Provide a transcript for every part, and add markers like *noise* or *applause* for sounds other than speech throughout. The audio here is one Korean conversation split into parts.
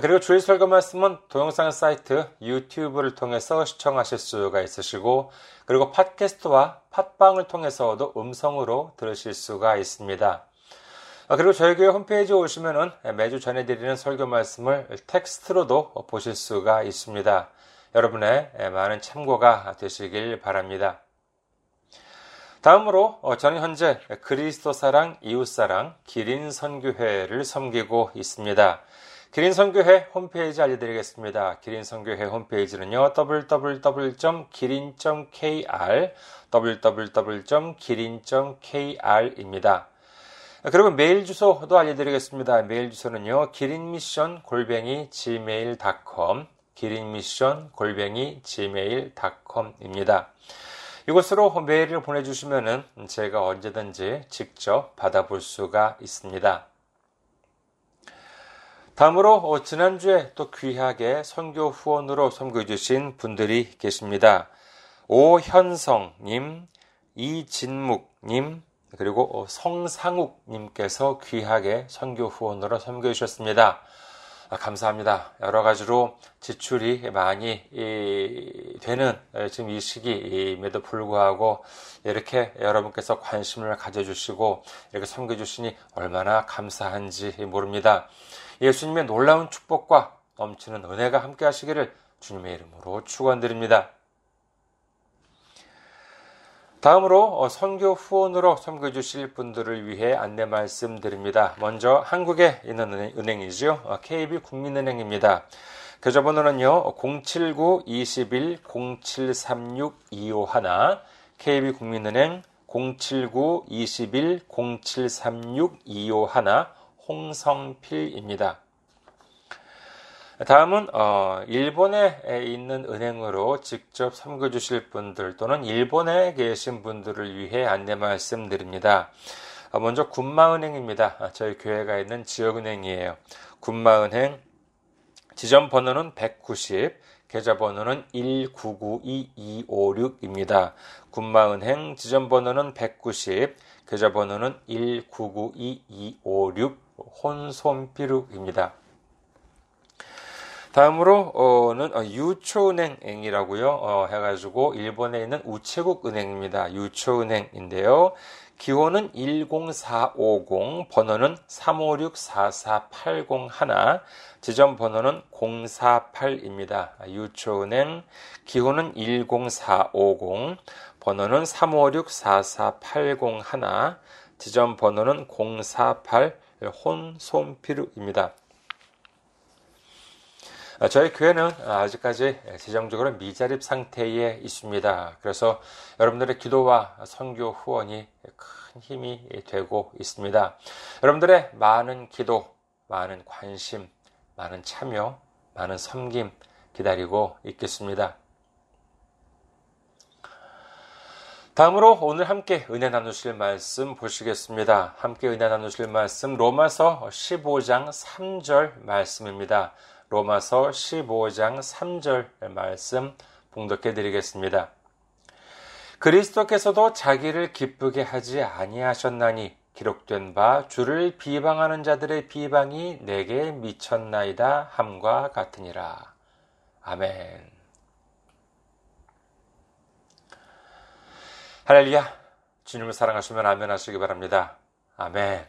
그리고 주일 설교 말씀은 동영상 사이트 유튜브를 통해서 시청하실 수가 있으시고, 그리고 팟캐스트와 팟빵을 통해서도 음성으로 들으실 수가 있습니다. 그리고 저희 교회 홈페이지에 오시면은 매주 전해드리는 설교 말씀을 텍스트로도 보실 수가 있습니다. 여러분의 많은 참고가 되시길 바랍니다. 다음으로 저는 현재 그리스도 사랑, 이웃 사랑, 기린 선교회를 섬기고 있습니다. 기린 선교회 홈페이지 알려드리겠습니다. 기린 선교회 홈페이지는요, www.기린.kr, www.기린.kr입니다. 그리고 메일 주소도 알려드리겠습니다. 메일 주소는요, 기린미션 골뱅이 gmail.com, 기린미션 골뱅이 gmail.com입니다. 이곳으로 메일을 보내주시면 제가 언제든지 직접 받아볼 수가 있습니다. 다음으로 지난주에 또 귀하게 선교 후원으로 섬겨주신 분들이 계십니다. 오현성님, 이진묵님, 그리고 성상욱님께서 귀하게 선교 후원으로 섬겨주셨습니다. 아, 감사합니다. 여러 가지로 지출이 많이 되는 지금 이 시기임에도 불구하고 이렇게 여러분께서 관심을 가져주시고 이렇게 섬겨주시니 얼마나 감사한지 모릅니다. 예수님의 놀라운 축복과 넘치는 은혜가 함께 하시기를 주님의 이름으로 축원드립니다. 다음으로 어, 선교 후원으로 섬겨 주실 분들을 위해 안내 말씀드립니다. 먼저 한국에 있는 은행이죠. KB 어, 국민은행입니다. 계좌번호는요, 079-21-0736-251, KB 국민은행 079-21-0736-251, 홍성필입니다. 다음은 어, 일본에 있는 은행으로 직접 섬겨주실 분들 또는 일본에 계신 분들을 위해 안내 말씀드립니다. 어, 먼저 군마은행입니다. 아, 저희 교회가 있는 지역은행이에요. 군마은행 지점 번호는 190, 계좌 번호는 1992256입니다. 군마은행 지점 번호는 190, 계좌 번호는 1992256 혼손피룩입니다. 다음으로는 어, 유초은행이라고요. 어, 해가지고 일본에 있는 우체국 은행입니다. 유초은행인데요. 기호는 10450, 번호는 356-4480 지점 번호는 048입니다. 유초은행 기호는 10450, 번호는 356-4480 지점 번호는 048 혼손피루입니다. 아, 저희 교회는 아직까지 재정적으로 미자립 상태에 있습니다. 그래서 여러분들의 기도와 선교 후원이 큰 힘이 되고 있습니다. 여러분들의 많은 기도, 많은 관심, 많은 참여, 많은 섬김 기다리고 있겠습니다. 다음으로 오늘 함께 은혜 나누실 말씀 보시겠습니다. 함께 은혜 나누실 말씀 로마서 15장 3절 말씀입니다. 로마서 15장 3절 말씀 봉독해 드리겠습니다. 그리스도께서도 자기를 기쁘게 하지 아니하셨나니 기록된 바 주를 비방하는 자들의 비방이 내게 미쳤나이다 함과 같으니라. 아멘. 할렐루야. 주님을 사랑하시면 아멘 하시기 바랍니다. 아멘.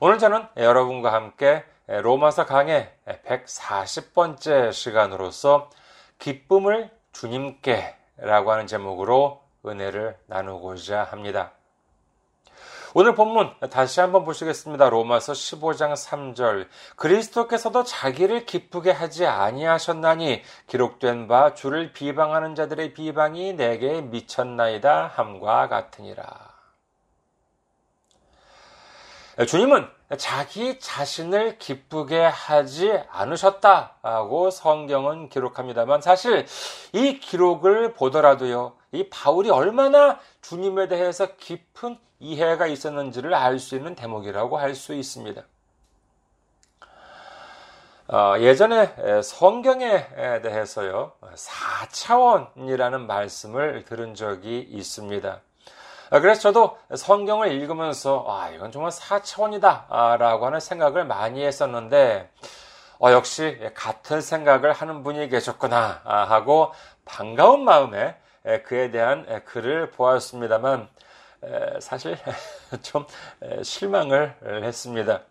오늘 저는 여러분과 함께 로마서 강의 140번째 시간으로서 기쁨을 주님께 라고 하는 제목으로 은혜를 나누고자 합니다. 오늘 본문 다시 한번 보시겠습니다. 로마서 15장 3절. 그리스도께서도 자기를 기쁘게 하지 아니하셨나니 기록된 바 주를 비방하는 자들의 비방이 내게 미쳤나이다 함과 같으니라. 주님은 자기 자신을 기쁘게 하지 않으셨다고 성경은 기록합니다만 사실 이 기록을 보더라도요, 이 바울이 얼마나 주님에 대해서 깊은 이해가 있었는지를 알 수 있는 대목이라고 할 수 있습니다. 어, 예전에 성경에 대해서요, 4차원이라는 말씀을 들은 적이 있습니다. 아, 그래서 저도 성경을 읽으면서, 아, 이건 정말 4차원이다, 라고 하는 생각을 많이 했었는데, 어, 역시 같은 생각을 하는 분이 계셨구나, 아, 하고 반가운 마음에 그에 대한 글을 보았습니다만, 사실 *laughs* 좀 실망을 했습니다.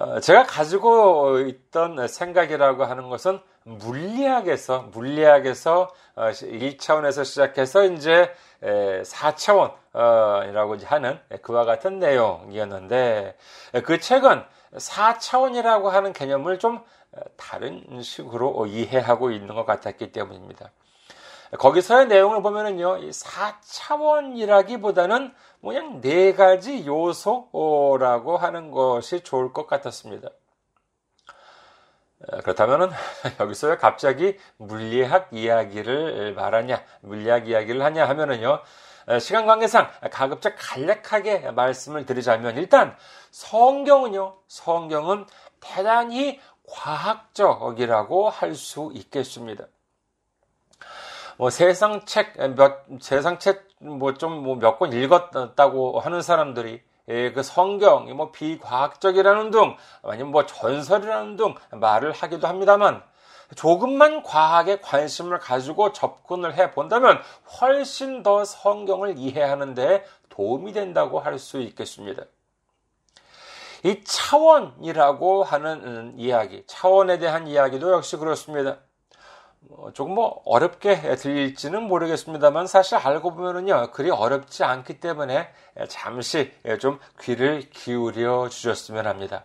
어, 제가 가지고 있던 생각이라고 하는 것은 물리학에서 물리학에서 1차원에서 어, 시작해서 이제 4차원이라고 하는 그와 같은 내용이었는데 그 책은 4차원이라고 하는 개념을 좀 다른 식으로 이해하고 있는 것 같았기 때문입니다. 거기서의 내용을 보면은요, 4차원이라기보다는 그냥 네 가지 요소라고 하는 것이 좋을 것 같았습니다. 그렇다면은 *laughs* 여기서 갑자기 물리학 이야기를 말하냐, 물리학 이야기를 하냐 하면은요, 시간 관계상 가급적 간략하게 말씀을 드리자면 일단 성경은요, 성경은 대단히 과학적이라고 할 수 있겠습니다. 뭐 세상 책 몇 세상 책 뭐 좀 뭐 몇 권 읽었다고 하는 사람들이 예, 그 성경이 뭐 비과학적이라는 등 아니면 뭐 전설이라는 등 말을 하기도 합니다만 조금만 과학에 관심을 가지고 접근을 해 본다면 훨씬 더 성경을 이해하는 데 도움이 된다고 할 수 있겠습니다. 이 차원이라고 하는 음, 이야기, 차원에 대한 이야기도 역시 그렇습니다. 뭐 조금 뭐 어렵게 들릴지는 모르겠습니다만 사실 알고 보면은요 그리 어렵지 않기 때문에 잠시 좀 귀를 기울여 주셨으면 합니다.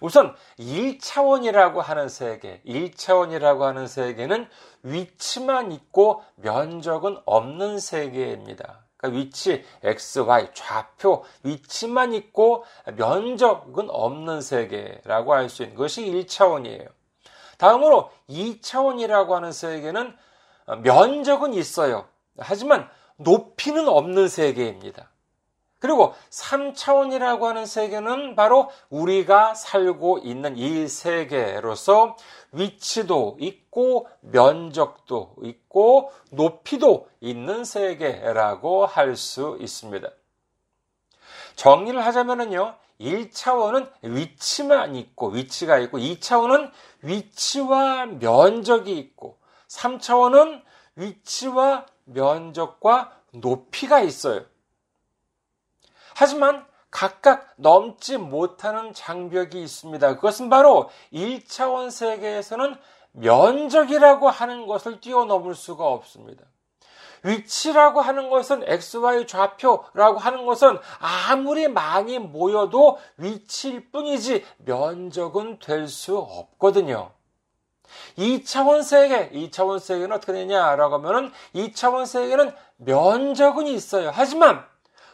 우선 1차원이라고 하는 세계, 1차원이라고 하는 세계는 위치만 있고 면적은 없는 세계입니다. 그러니까 위치, x, y, 좌표, 위치만 있고 면적은 없는 세계라고 할 수 있는 것이 1차원이에요. 다음으로 2차원이라고 하는 세계는 면적은 있어요. 하지만 높이는 없는 세계입니다. 그리고 3차원이라고 하는 세계는 바로 우리가 살고 있는 이 세계로서 위치도 있고 면적도 있고 높이도 있는 세계라고 할 수 있습니다. 정리를 하자면요. 1차원은 위치만 있고 위치가 있고 2차원은 위치와 면적이 있고 3차원은 위치와 면적과 높이가 있어요. 하지만 각각 넘지 못하는 장벽이 있습니다. 그것은 바로 1차원 세계에서는 면적이라고 하는 것을 뛰어넘을 수가 없습니다. 위치라고 하는 것은 XY 좌표라고 하는 것은 아무리 많이 모여도 위치일 뿐이지 면적은 될 수 없거든요. 2차원 세계, 2차원 세계는 어떻게 되냐라고 하면은 2차원 세계는 면적은 있어요. 하지만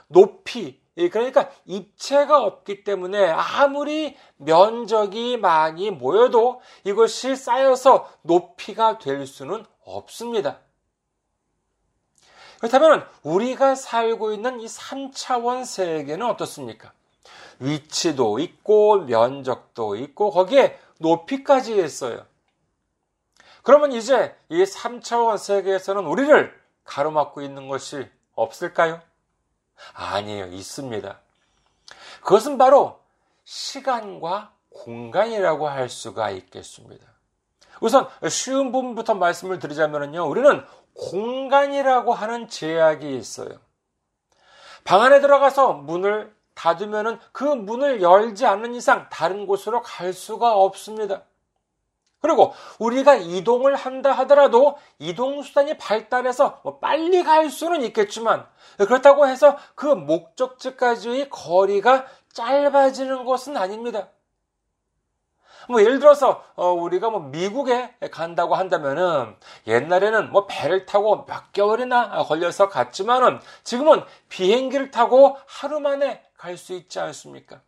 높이, 그러니까 입체가 없기 때문에 아무리 면적이 많이 모여도 이것이 쌓여서 높이가 될 수는 없습니다. 그렇다면 우리가 살고 있는 이 3차원 세계는 어떻습니까? 위치도 있고 면적도 있고 거기에 높이까지 있어요. 그러면 이제 이 3차원 세계에서는 우리를 가로막고 있는 것이 없을까요? 아니에요. 있습니다. 그것은 바로 시간과 공간이라고 할 수가 있겠습니다. 우선 쉬운 부분부터 말씀을 드리자면요. 우리는 공간이라고 하는 제약이 있어요. 방 안에 들어가서 문을 닫으면 그 문을 열지 않는 이상 다른 곳으로 갈 수가 없습니다. 그리고 우리가 이동을 한다 하더라도 이동수단이 발달해서 뭐 빨리 갈 수는 있겠지만 그렇다고 해서 그 목적지까지의 거리가 짧아지는 것은 아닙니다. 뭐 예를 들어서 어 우리가 뭐 미국에 간다고 한다면은 옛날에는 뭐 배를 타고 몇 개월이나 걸려서 갔지만은 지금은 비행기를 타고 하루 만에 갈 수 있지 않습니까?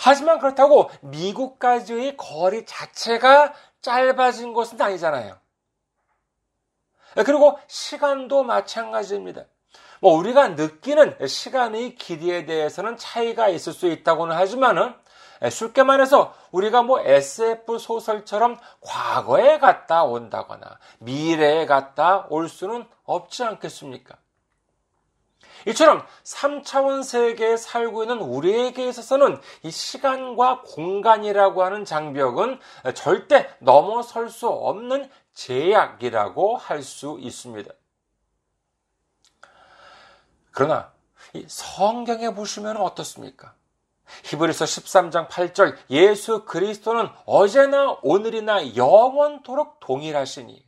하지만 그렇다고 미국까지의 거리 자체가 짧아진 것은 아니잖아요. 그리고 시간도 마찬가지입니다. 뭐 우리가 느끼는 시간의 길이에 대해서는 차이가 있을 수 있다고는 하지만은 쉽게 말해서 우리가 뭐 SF 소설처럼 과거에 갔다 온다거나 미래에 갔다 올 수는 없지 않겠습니까? 이처럼 3차원 세계에 살고 있는 우리에게 있어서는 이 시간과 공간이라고 하는 장벽은 절대 넘어설 수 없는 제약이라고 할 수 있습니다. 그러나 성경에 보시면 어떻습니까? 히브리서 13장 8절 예수 그리스도는 어제나 오늘이나 영원토록 동일하시니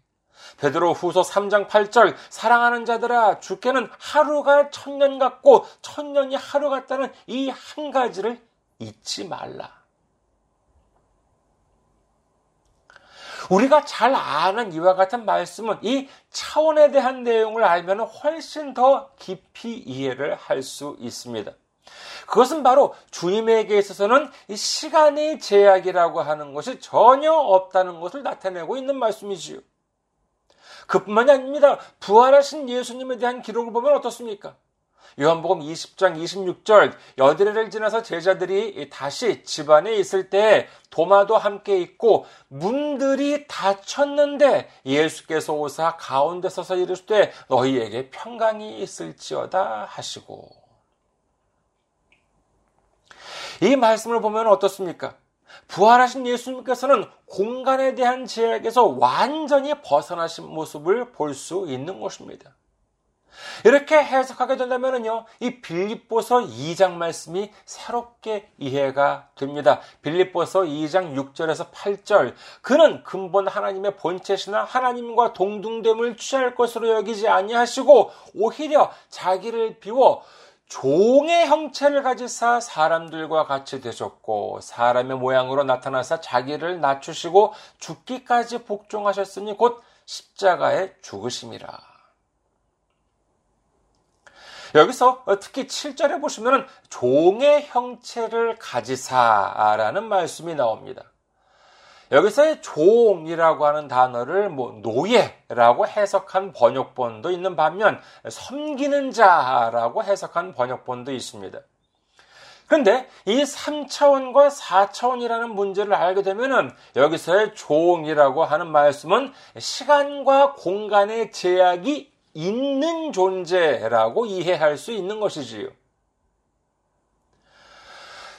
베드로 후서 3장 8절 사랑하는 자들아 주께는 하루가 천년 같고 천년이 하루 같다는 이 한 가지를 잊지 말라. 우리가 잘 아는 이와 같은 말씀은 이 차원에 대한 내용을 알면 훨씬 더 깊이 이해를 할 수 있습니다. 그것은 바로 주님에게 있어서는 이 시간의 제약이라고 하는 것이 전혀 없다는 것을 나타내고 있는 말씀이지요. 그뿐만이 아닙니다. 부활하신 예수님에 대한 기록을 보면 어떻습니까? 요한복음 20장 26절 여드레를 지나서 제자들이 다시 집안에 있을 때 도마도 함께 있고 문들이 닫혔는데 예수께서 오사 가운데 서서 이르시되 너희에게 평강이 있을지어다 하시고 이 말씀을 보면 어떻습니까? 부활하신 예수님께서는 공간에 대한 제약에서 완전히 벗어나신 모습을 볼 수 있는 것입니다. 이렇게 해석하게 된다면요, 이 빌립보서 2장 말씀이 새롭게 이해가 됩니다. 빌립보서 2장 6절에서 8절. 그는 근본 하나님의 본체시나 하나님과 동등됨을 취할 것으로 여기지 아니하시고 오히려 자기를 비워 종의 형체를 가지사 사람들과 같이 되셨고 사람의 모양으로 나타나사 자기를 낮추시고 죽기까지 복종하셨으니 곧 십자가에 죽으심이라. 여기서 특히 7절에 보시면 종의 형체를 가지사라는 말씀이 나옵니다. 여기서의 종이라고 하는 단어를 뭐 노예라고 해석한 번역본도 있는 반면 섬기는 자라고 해석한 번역본도 있습니다. 그런데 이 3차원과 4차원이라는 문제를 알게 되면은 여기서의 종이라고 하는 말씀은 시간과 공간의 제약이 있는 존재라고 이해할 수 있는 것이지요.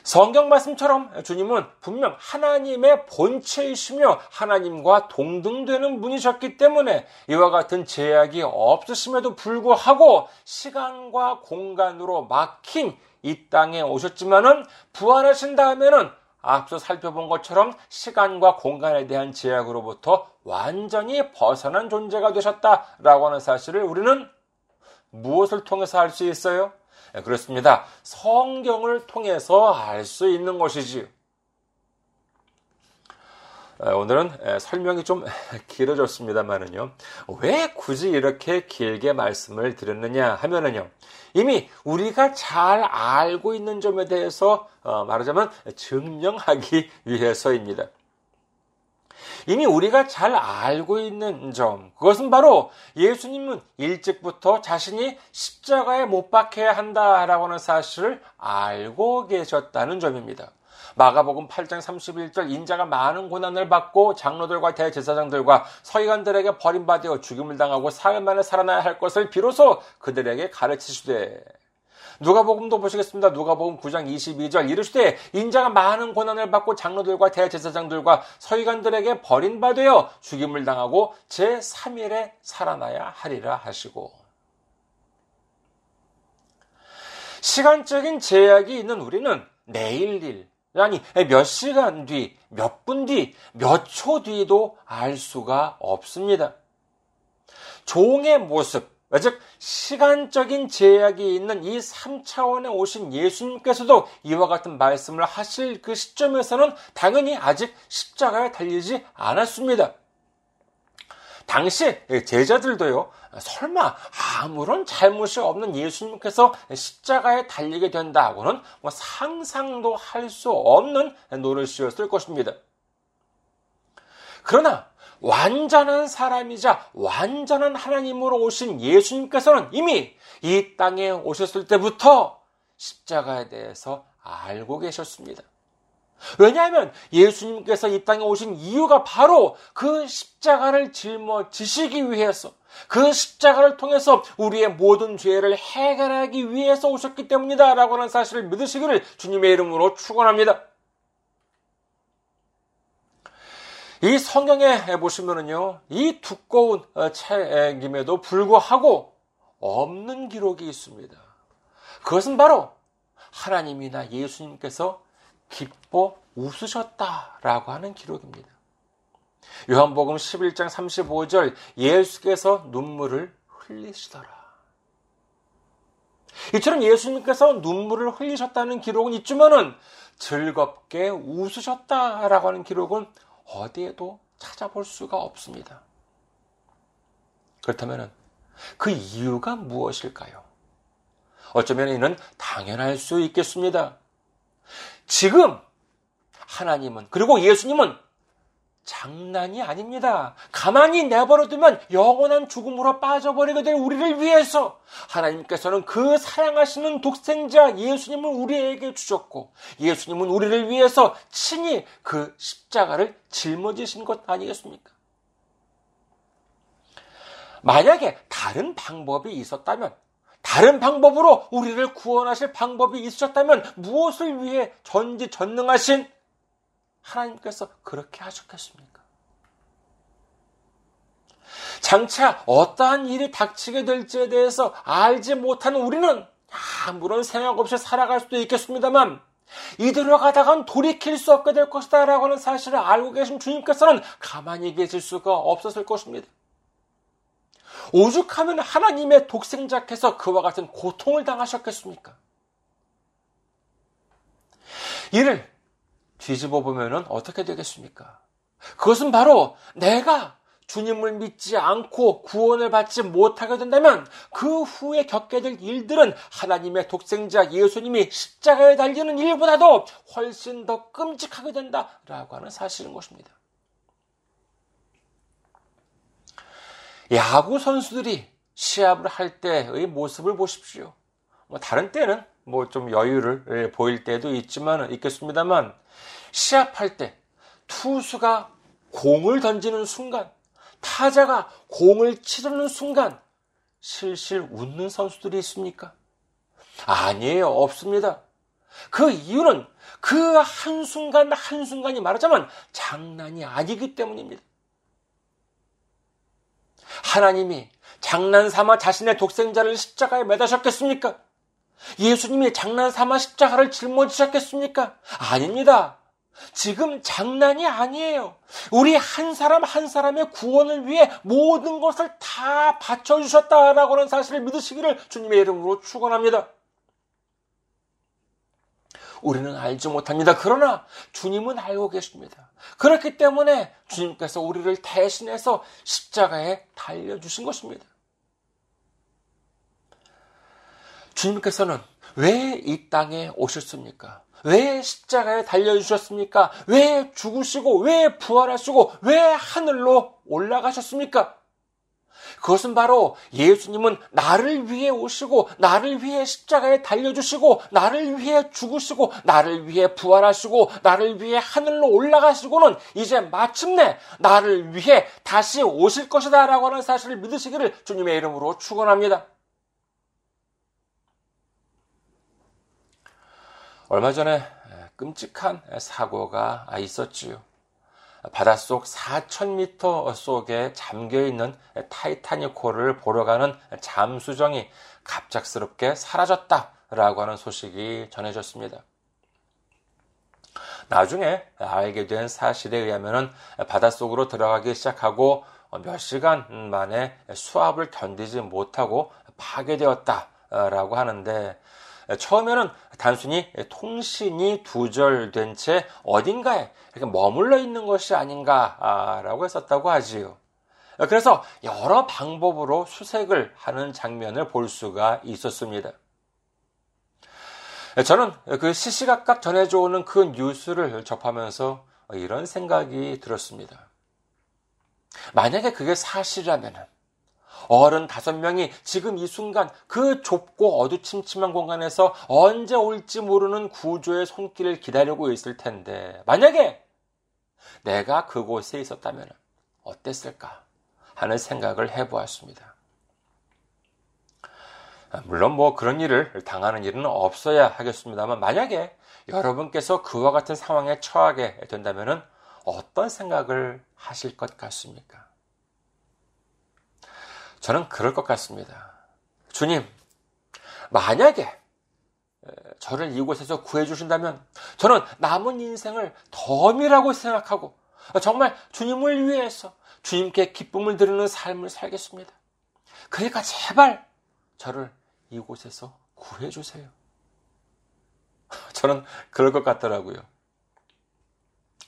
성경 말씀처럼 주님은 분명 하나님의 본체이시며 하나님과 동등되는 분이셨기 때문에 이와 같은 제약이 없으심에도 불구하고 시간과 공간으로 막힌 이 땅에 오셨지만은 부활하신 다음에는 앞서 살펴본 것처럼 시간과 공간에 대한 제약으로부터 완전히 벗어난 존재가 되셨다라고 하는 사실을 우리는 무엇을 통해서 알 수 있어요? 네, 그렇습니다. 성경을 통해서 알 수 있는 것이지요. 오늘은 설명이 좀 *laughs* 길어졌습니다만은요. 왜 굳이 이렇게 길게 말씀을 드렸느냐 하면은요. 이미 우리가 잘 알고 있는 점에 대해서 어, 말하자면 증명하기 위해서입니다. 이미 우리가 잘 알고 있는 점, 그것은 바로 예수님은 일찍부터 자신이 십자가에 못 박혀야 한다라고 하는 사실을 알고 계셨다는 점입니다. 마가복음 8장 31절 인자가 많은 고난을 받고 장로들과 대제사장들과 서기관들에게 버림받아 죽임을 당하고 사흘 만에 살아나야 할 것을 비로소 그들에게 가르치시되 누가복음도 보시겠습니다. 누가복음 9장 22절 이르시되 인자가 많은 고난을 받고 장로들과 대제사장들과 서기관들에게 버림받아 죽임을 당하고 제 3일에 살아나야 하리라 하시고 시간적인 제약이 있는 우리는 내일 일, 아니 몇 시간 뒤, 몇 분 뒤, 몇 초 뒤도 알 수가 없습니다. 종의 모습, 즉 시간적인 제약이 있는 이 3차원에 오신 예수님께서도 이와 같은 말씀을 하실 그 시점에서는 당연히 아직 십자가에 달리지 않았습니다. 당시 제자들도요, 설마 아무런 잘못이 없는 예수님께서 십자가에 달리게 된다고는 뭐 상상도 할 수 없는 노릇이었을 것입니다. 그러나 완전한 사람이자 완전한 하나님으로 오신 예수님께서는 이미 이 땅에 오셨을 때부터 십자가에 대해서 알고 계셨습니다. 왜냐하면 예수님께서 이 땅에 오신 이유가 바로 그 십자가를 짊어지시기 위해서 그 십자가를 통해서 우리의 모든 죄를 해결하기 위해서 오셨기 때문이다 라고 하는 사실을 믿으시기를 주님의 이름으로 축원합니다. 이 성경에 보시면은요, 이 두꺼운 책임에도 불구하고 없는 기록이 있습니다. 그것은 바로 하나님이나 예수님께서 기뻐 웃으셨다라고 하는 기록입니다. 요한복음 11장 35절 예수께서 눈물을 흘리시더라. 이처럼 예수님께서 눈물을 흘리셨다는 기록은 있지만은 즐겁게 웃으셨다라고 하는 기록은 어디에도 찾아볼 수가 없습니다. 그렇다면 그 이유가 무엇일까요? 어쩌면 이는 당연할 수 있겠습니다. 지금 하나님은 그리고 예수님은 장난이 아닙니다. 가만히 내버려두면 영원한 죽음으로 빠져버리게 될 우리를 위해서 하나님께서는 그 사랑하시는 독생자 예수님을 우리에게 주셨고 예수님은 우리를 위해서 친히 그 십자가를 짊어지신 것 아니겠습니까? 만약에 다른 방법이 있었다면 다른 방법으로 우리를 구원하실 방법이 있으셨다면 무엇을 위해 전지전능하신 하나님께서 그렇게 하셨겠습니까? 장차 어떠한 일이 닥치게 될지에 대해서 알지 못하는 우리는 아무런 생각 없이 살아갈 수도 있겠습니다만 이대로 가다간 돌이킬 수 없게 될 것이다 라고 하는 사실을 알고 계신 주님께서는 가만히 계실 수가 없었을 것입니다. 오죽하면 하나님의 독생자께서 그와 같은 고통을 당하셨겠습니까? 이를 뒤집어 보면 어떻게 되겠습니까? 그것은 바로 내가 주님을 믿지 않고 구원을 받지 못하게 된다면 그 후에 겪게 될 일들은 하나님의 독생자 예수님이 십자가에 달리는 일보다도 훨씬 더 끔찍하게 된다라고 하는 사실인 것입니다. 야구 선수들이 시합을 할 때의 모습을 보십시오. 뭐 다른 때는 뭐 좀 여유를 예, 보일 때도 있지만 있겠습니다만 시합할 때 투수가 공을 던지는 순간 타자가 공을 치르는 순간 실실 웃는 선수들이 있습니까? 아니에요. 없습니다. 그 이유는 그 한순간 한순간이 말하자면 장난이 아니기 때문입니다. 하나님이 장난 삼아 자신의 독생자를 십자가에 매다셨겠습니까? 예수님이 장난 삼아 십자가를 짊어지셨겠습니까? 아닙니다. 지금 장난이 아니에요. 우리 한 사람 한 사람의 구원을 위해 모든 것을 다 바쳐주셨다라고 하는 사실을 믿으시기를 주님의 이름으로 축원합니다. 우리는 알지 못합니다. 그러나 주님은 알고 계십니다. 그렇기 때문에 주님께서 우리를 대신해서 십자가에 달려주신 것입니다. 주님께서는 왜 이 땅에 오셨습니까? 왜 십자가에 달려주셨습니까? 왜 죽으시고, 왜 부활하시고, 왜 하늘로 올라가셨습니까? 그것은 바로 예수님은 나를 위해 오시고, 나를 위해 십자가에 달려주시고, 나를 위해 죽으시고, 나를 위해 부활하시고, 나를 위해 하늘로 올라가시고는 이제 마침내 나를 위해 다시 오실 것이다 라고 하는 사실을 믿으시기를 주님의 이름으로 축원합니다. 얼마 전에 끔찍한 사고가 있었지요. 바닷속 4,000m 속에 잠겨 있는 타이타닉호를 보러 가는 잠수정이 갑작스럽게 사라졌다라고 하는 소식이 전해졌습니다. 나중에 알게 된 사실에 의하면 바닷속으로 들어가기 시작하고 몇 시간 만에 수압을 견디지 못하고 파괴되었다라고 하는데 처음에는 단순히 통신이 두절된 채 어딘가에 이렇게 머물러 있는 것이 아닌가라고 했었다고 하지요. 그래서 여러 방법으로 수색을 하는 장면을 볼 수가 있었습니다. 저는 그 시시각각 전해져 오는 그 뉴스를 접하면서 이런 생각이 들었습니다. 만약에 그게 사실이라면 어른 다섯 명이 지금 이 순간 그 좁고 어두침침한 공간에서 언제 올지 모르는 구조의 손길을 기다리고 있을 텐데, 만약에 내가 그곳에 있었다면 어땠을까 하는 생각을 해보았습니다. 물론 뭐 그런 일을 당하는 일은 없어야 하겠습니다만 만약에 여러분께서 그와 같은 상황에 처하게 된다면 어떤 생각을 하실 것 같습니까? 저는 그럴 것 같습니다. 주님, 만약에 저를 이곳에서 구해주신다면 저는 남은 인생을 덤이라고 생각하고 정말 주님을 위해서 주님께 기쁨을 드리는 삶을 살겠습니다. 그러니까 제발 저를 이곳에서 구해주세요. *laughs* 저는 그럴 것 같더라고요.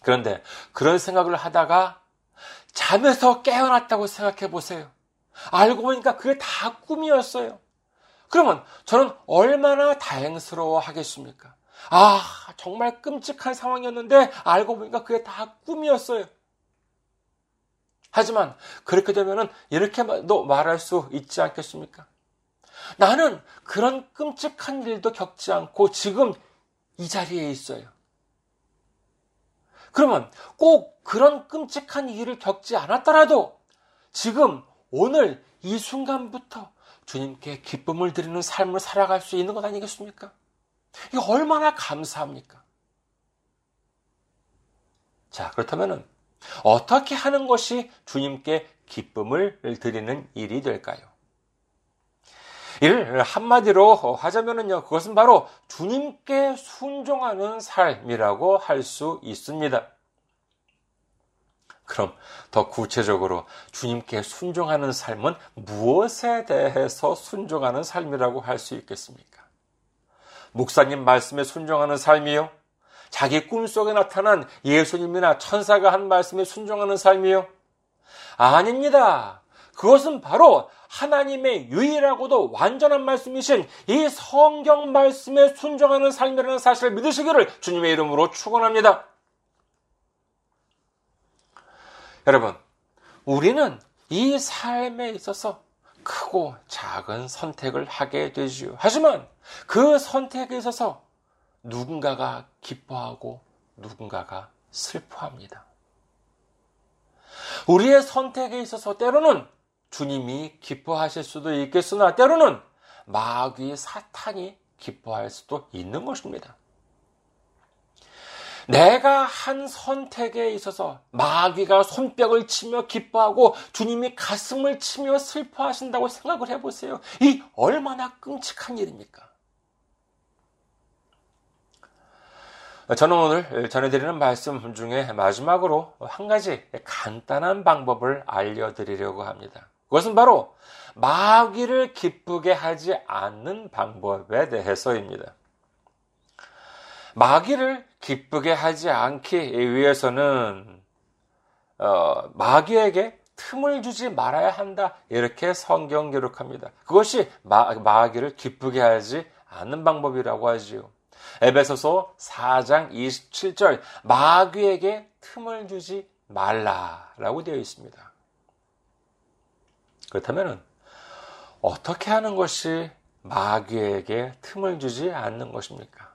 그런데 그런 생각을 하다가 잠에서 깨어났다고 생각해 보세요. 알고 보니까 그게 다 꿈이었어요. 그러면 저는 얼마나 다행스러워 하겠습니까? 아, 정말 끔찍한 상황이었는데 알고 보니까 그게 다 꿈이었어요. 하지만 그렇게 되면은 이렇게도 말할 수 있지 않겠습니까? 나는 그런 끔찍한 일도 겪지 않고 지금 이 자리에 있어요. 그러면 꼭 그런 끔찍한 일을 겪지 않았더라도 지금 오늘 이 순간부터 주님께 기쁨을 드리는 삶을 살아갈 수 있는 것 아니겠습니까? 이게 얼마나 감사합니까? 자, 그렇다면 어떻게 하는 것이 주님께 기쁨을 드리는 일이 될까요? 이를 한마디로 하자면요, 그것은 바로 주님께 순종하는 삶이라고 할 수 있습니다. 그럼 더 구체적으로 주님께 순종하는 삶은 무엇에 대해서 순종하는 삶이라고 할 수 있겠습니까? 목사님 말씀에 순종하는 삶이요? 자기 꿈속에 나타난 예수님이나 천사가 한 말씀에 순종하는 삶이요? 아닙니다. 그것은 바로 하나님의 유일하고도 완전한 말씀이신 이 성경 말씀에 순종하는 삶이라는 사실을 믿으시기를 주님의 이름으로 축원합니다. 여러분, 우리는 이 삶에 있어서 크고 작은 선택을 하게 되지요. 하지만 그 선택에 있어서 누군가가 기뻐하고 누군가가 슬퍼합니다. 우리의 선택에 있어서 때로는 주님이 기뻐하실 수도 있겠으나 때로는 마귀 사탄이 기뻐할 수도 있는 것입니다. 내가 한 선택에 있어서 마귀가 손뼉을 치며 기뻐하고 주님이 가슴을 치며 슬퍼하신다고 생각을 해보세요. 이 얼마나 끔찍한 일입니까? 저는 오늘 전해드리는 말씀 중에 마지막으로 한 가지 간단한 방법을 알려드리려고 합니다. 그것은 바로 마귀를 기쁘게 하지 않는 방법에 대해서입니다. 마귀를 기쁘게 하지 않기 위해서는 어, 마귀에게 틈을 주지 말아야 한다. 이렇게 성경 기록합니다. 그것이 마, 마귀를 기쁘게 하지 않는 방법이라고 하지요. 에베소서 4장 27절 마귀에게 틈을 주지 말라라고 되어 있습니다. 그렇다면 어떻게 하는 것이 마귀에게 틈을 주지 않는 것입니까?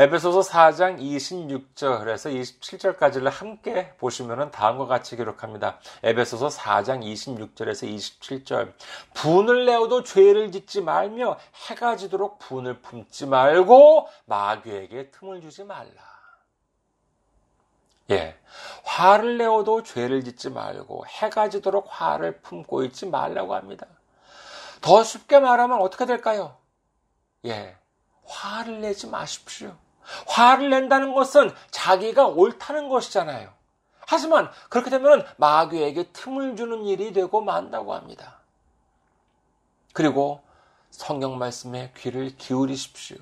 에베소서 4장 26절에서 27절까지를 함께 보시면 다음과 같이 기록합니다. 에베소서 4장 26절에서 27절. 분을 내어도 죄를 짓지 말며 해가 지도록 분을 품지 말고 마귀에게 틈을 주지 말라. 예. 화를 내어도 죄를 짓지 말고 해가 지도록 화를 품고 있지 말라고 합니다. 더 쉽게 말하면 어떻게 될까요? 예. 화를 내지 마십시오. 화를 낸다는 것은 자기가 옳다는 것이잖아요. 하지만 그렇게 되면 마귀에게 틈을 주는 일이 되고 만다고 합니다. 그리고 성경 말씀에 귀를 기울이십시오.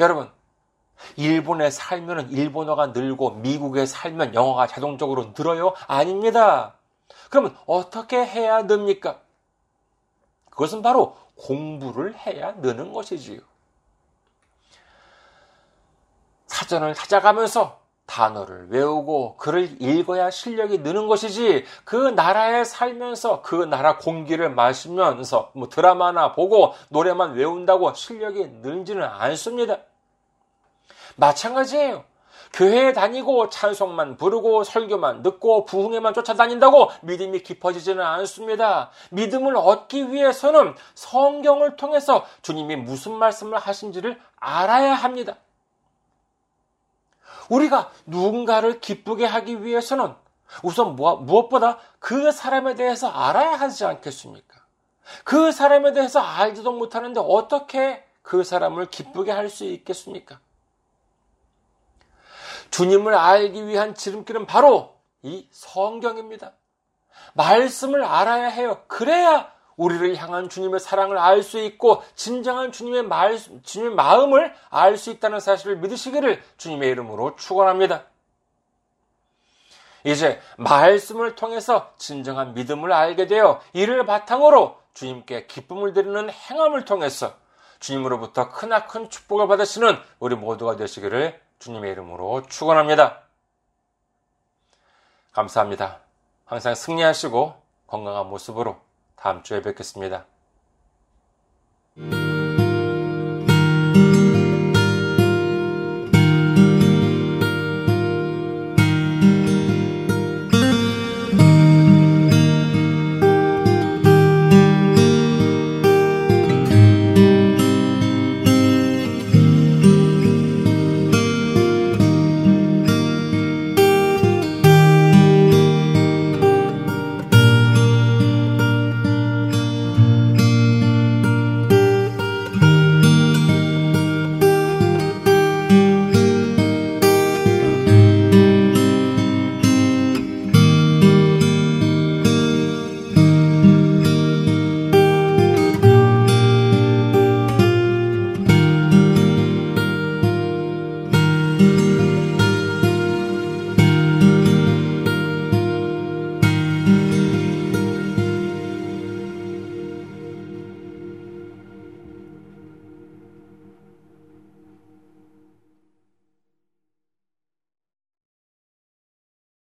여러분, 일본에 살면 일본어가 늘고 미국에 살면 영어가 자동적으로 늘어요? 아닙니다. 그러면 어떻게 해야 됩니까? 그것은 바로 공부를 해야 느는 것이지요. 사전을 찾아가면서 단어를 외우고 글을 읽어야 실력이 느는 것이지 그 나라에 살면서 그 나라 공기를 마시면서 뭐 드라마나 보고 노래만 외운다고 실력이 늘지는 않습니다. 마찬가지예요. 교회에 다니고 찬송만 부르고 설교만 듣고 부흥에만 쫓아다닌다고 믿음이 깊어지지는 않습니다. 믿음을 얻기 위해서는 성경을 통해서 주님이 무슨 말씀을 하신지를 알아야 합니다. 우리가 누군가를 기쁘게 하기 위해서는 우선 무엇보다 그 사람에 대해서 알아야 하지 않겠습니까? 그 사람에 대해서 알지도 못하는데 어떻게 그 사람을 기쁘게 할 수 있겠습니까? 주님을 알기 위한 지름길은 바로 이 성경입니다. 말씀을 알아야 해요. 그래야 우리를 향한 주님의 사랑을 알 수 있고 진정한 주님의 말, 주님의 마음을 알 수 있다는 사실을 믿으시기를 주님의 이름으로 축원합니다. 이제 말씀을 통해서 진정한 믿음을 알게 되어 이를 바탕으로 주님께 기쁨을 드리는 행함을 통해서 주님으로부터 크나큰 축복을 받으시는 우리 모두가 되시기를 주님의 이름으로 축원합니다. 감사합니다. 항상 승리하시고 건강한 모습으로 다음 주에 뵙겠습니다.